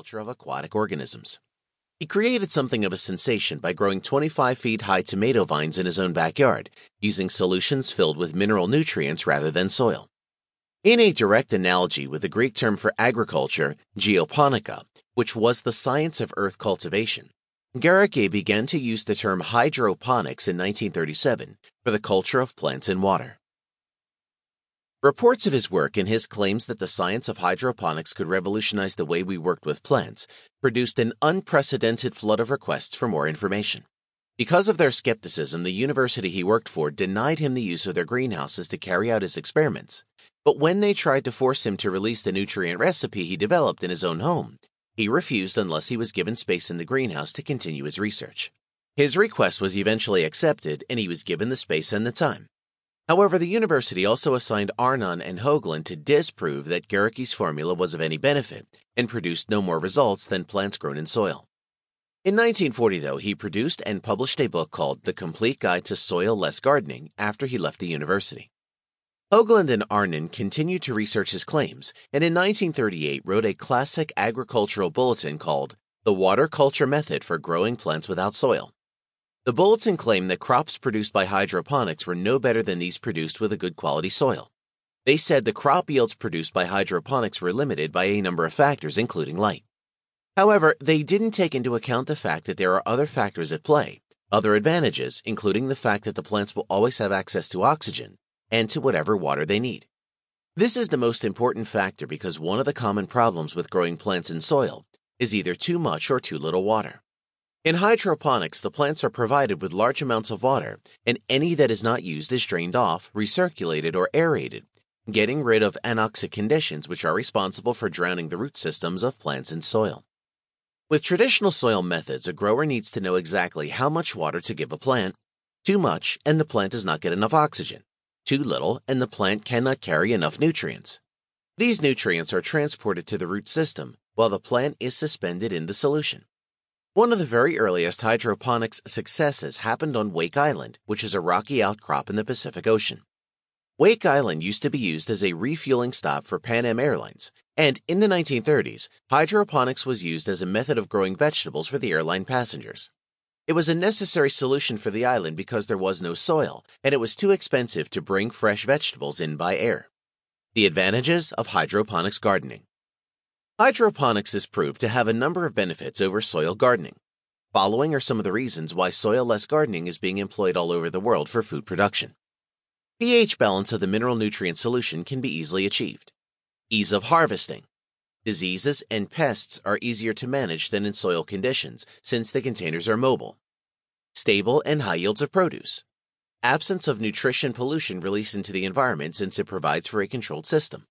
culture of aquatic organisms. He created something of a sensation by growing 25 feet high tomato vines in his own backyard, using solutions filled with mineral nutrients rather than soil. In a direct analogy with the Greek term for agriculture, geoponika, which was the science of earth cultivation, Gericke began to use the term hydroponics in 1937 for the culture of plants in water. Reports of his work and his claims that the science of hydroponics could revolutionize the way we worked with plants produced an unprecedented flood of requests for more information. Because of their skepticism, the university he worked for denied him the use of their greenhouses to carry out his experiments. But when they tried to force him to release the nutrient recipe he developed in his own home, he refused unless he was given space in the greenhouse to continue his research. His request was eventually accepted and he was given the space and the time. However, the university also assigned Arnon and Hoagland to disprove that Gericke's formula was of any benefit and produced no more results than plants grown in soil. In 1940, though, he produced and published a book called The Complete Guide to Soil Less Gardening after he left the university. Hoagland and Arnon continued to research his claims, and in 1938 wrote a classic agricultural bulletin called The Water Culture Method for Growing Plants Without Soil. The bulletin claimed that crops produced by hydroponics were no better than these produced with a good quality soil. They said the crop yields produced by hydroponics were limited by a number of factors, including light. However, they didn't take into account the fact that there are other factors at play, other advantages, including the fact that the plants will always have access to oxygen, and to whatever water they need. This is the most important factor because one of the common problems with growing plants in soil is either too much or too little water. In hydroponics, the plants are provided with large amounts of water, and any that is not used is drained off, recirculated, or aerated, getting rid of anoxic conditions which are responsible for drowning the root systems of plants in soil. With traditional soil methods, a grower needs to know exactly how much water to give a plant. Too much, and the plant does not get enough oxygen too little, and the plant cannot carry enough nutrients. These nutrients are transported to the root system while the plant is suspended in the solution. One of the very earliest hydroponics successes happened on Wake Island, which is a rocky outcrop in the Pacific Ocean. Wake Island used to be used as a refueling stop for Pan Am Airlines, and in the 1930s, hydroponics was used as a method of growing vegetables for the airline passengers. It was a necessary solution for the island because there was no soil, and it was too expensive to bring fresh vegetables in by air. The advantages of hydroponics gardening. Hydroponics is proved to have a number of benefits over soil gardening. Following are some of the reasons why soil-less gardening is being employed all over the world for food production. pH balance of the mineral nutrient solution can be easily achieved. Ease of harvesting. Diseases and pests are easier to manage than in soil conditions since the containers are mobile. Stable and high yields of produce. Absence of nutrition pollution released into the environment since it provides for a controlled system.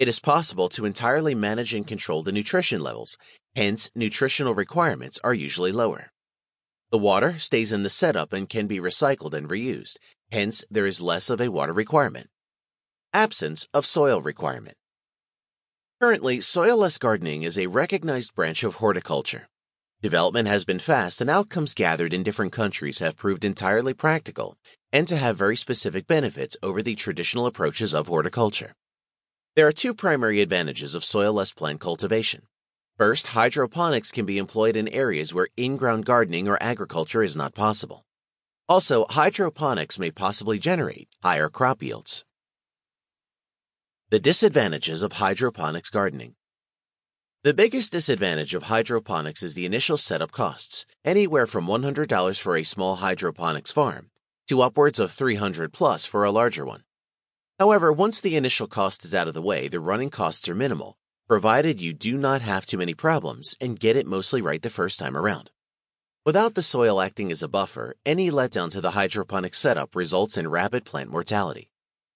It is possible to entirely manage and control the nutrition levels, hence, nutritional requirements are usually lower. The water stays in the setup and can be recycled and reused, hence, there is less of a water requirement. Absence of soil requirement. Currently, soil-less gardening is a recognized branch of horticulture. Development has been fast and outcomes gathered in different countries have proved entirely practical and to have very specific benefits over the traditional approaches of horticulture. There are two primary advantages of soil-less plant cultivation. First, hydroponics can be employed in areas where in-ground gardening or agriculture is not possible. Also, hydroponics may possibly generate higher crop yields. The disadvantages of hydroponics gardening. The biggest disadvantage of hydroponics is the initial setup costs, anywhere from $100 for a small hydroponics farm to upwards of 300 plus for a larger one. However, once the initial cost is out of the way, the running costs are minimal, provided you do not have too many problems and get it mostly right the first time around. Without the soil acting as a buffer, any letdown to the hydroponic setup results in rapid plant mortality.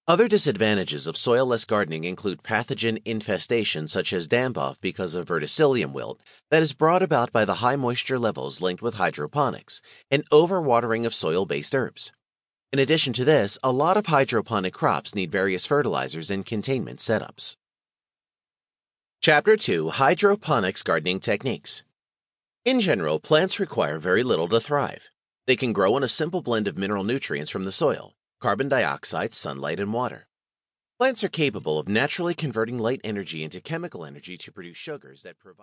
Other disadvantages of soil-less gardening include pathogen infestation such as damp-off because of verticillium wilt that is brought about by the high moisture levels linked with hydroponics and overwatering of soil-based herbs. In addition to this, a lot of hydroponic crops need various fertilizers and containment setups. Chapter 2 Hydroponics Gardening Techniques In general, plants require very little to thrive. They can grow on a simple blend of mineral nutrients from the soil, carbon dioxide, sunlight, and water. Plants are capable of naturally converting light energy into chemical energy to produce sugars that provide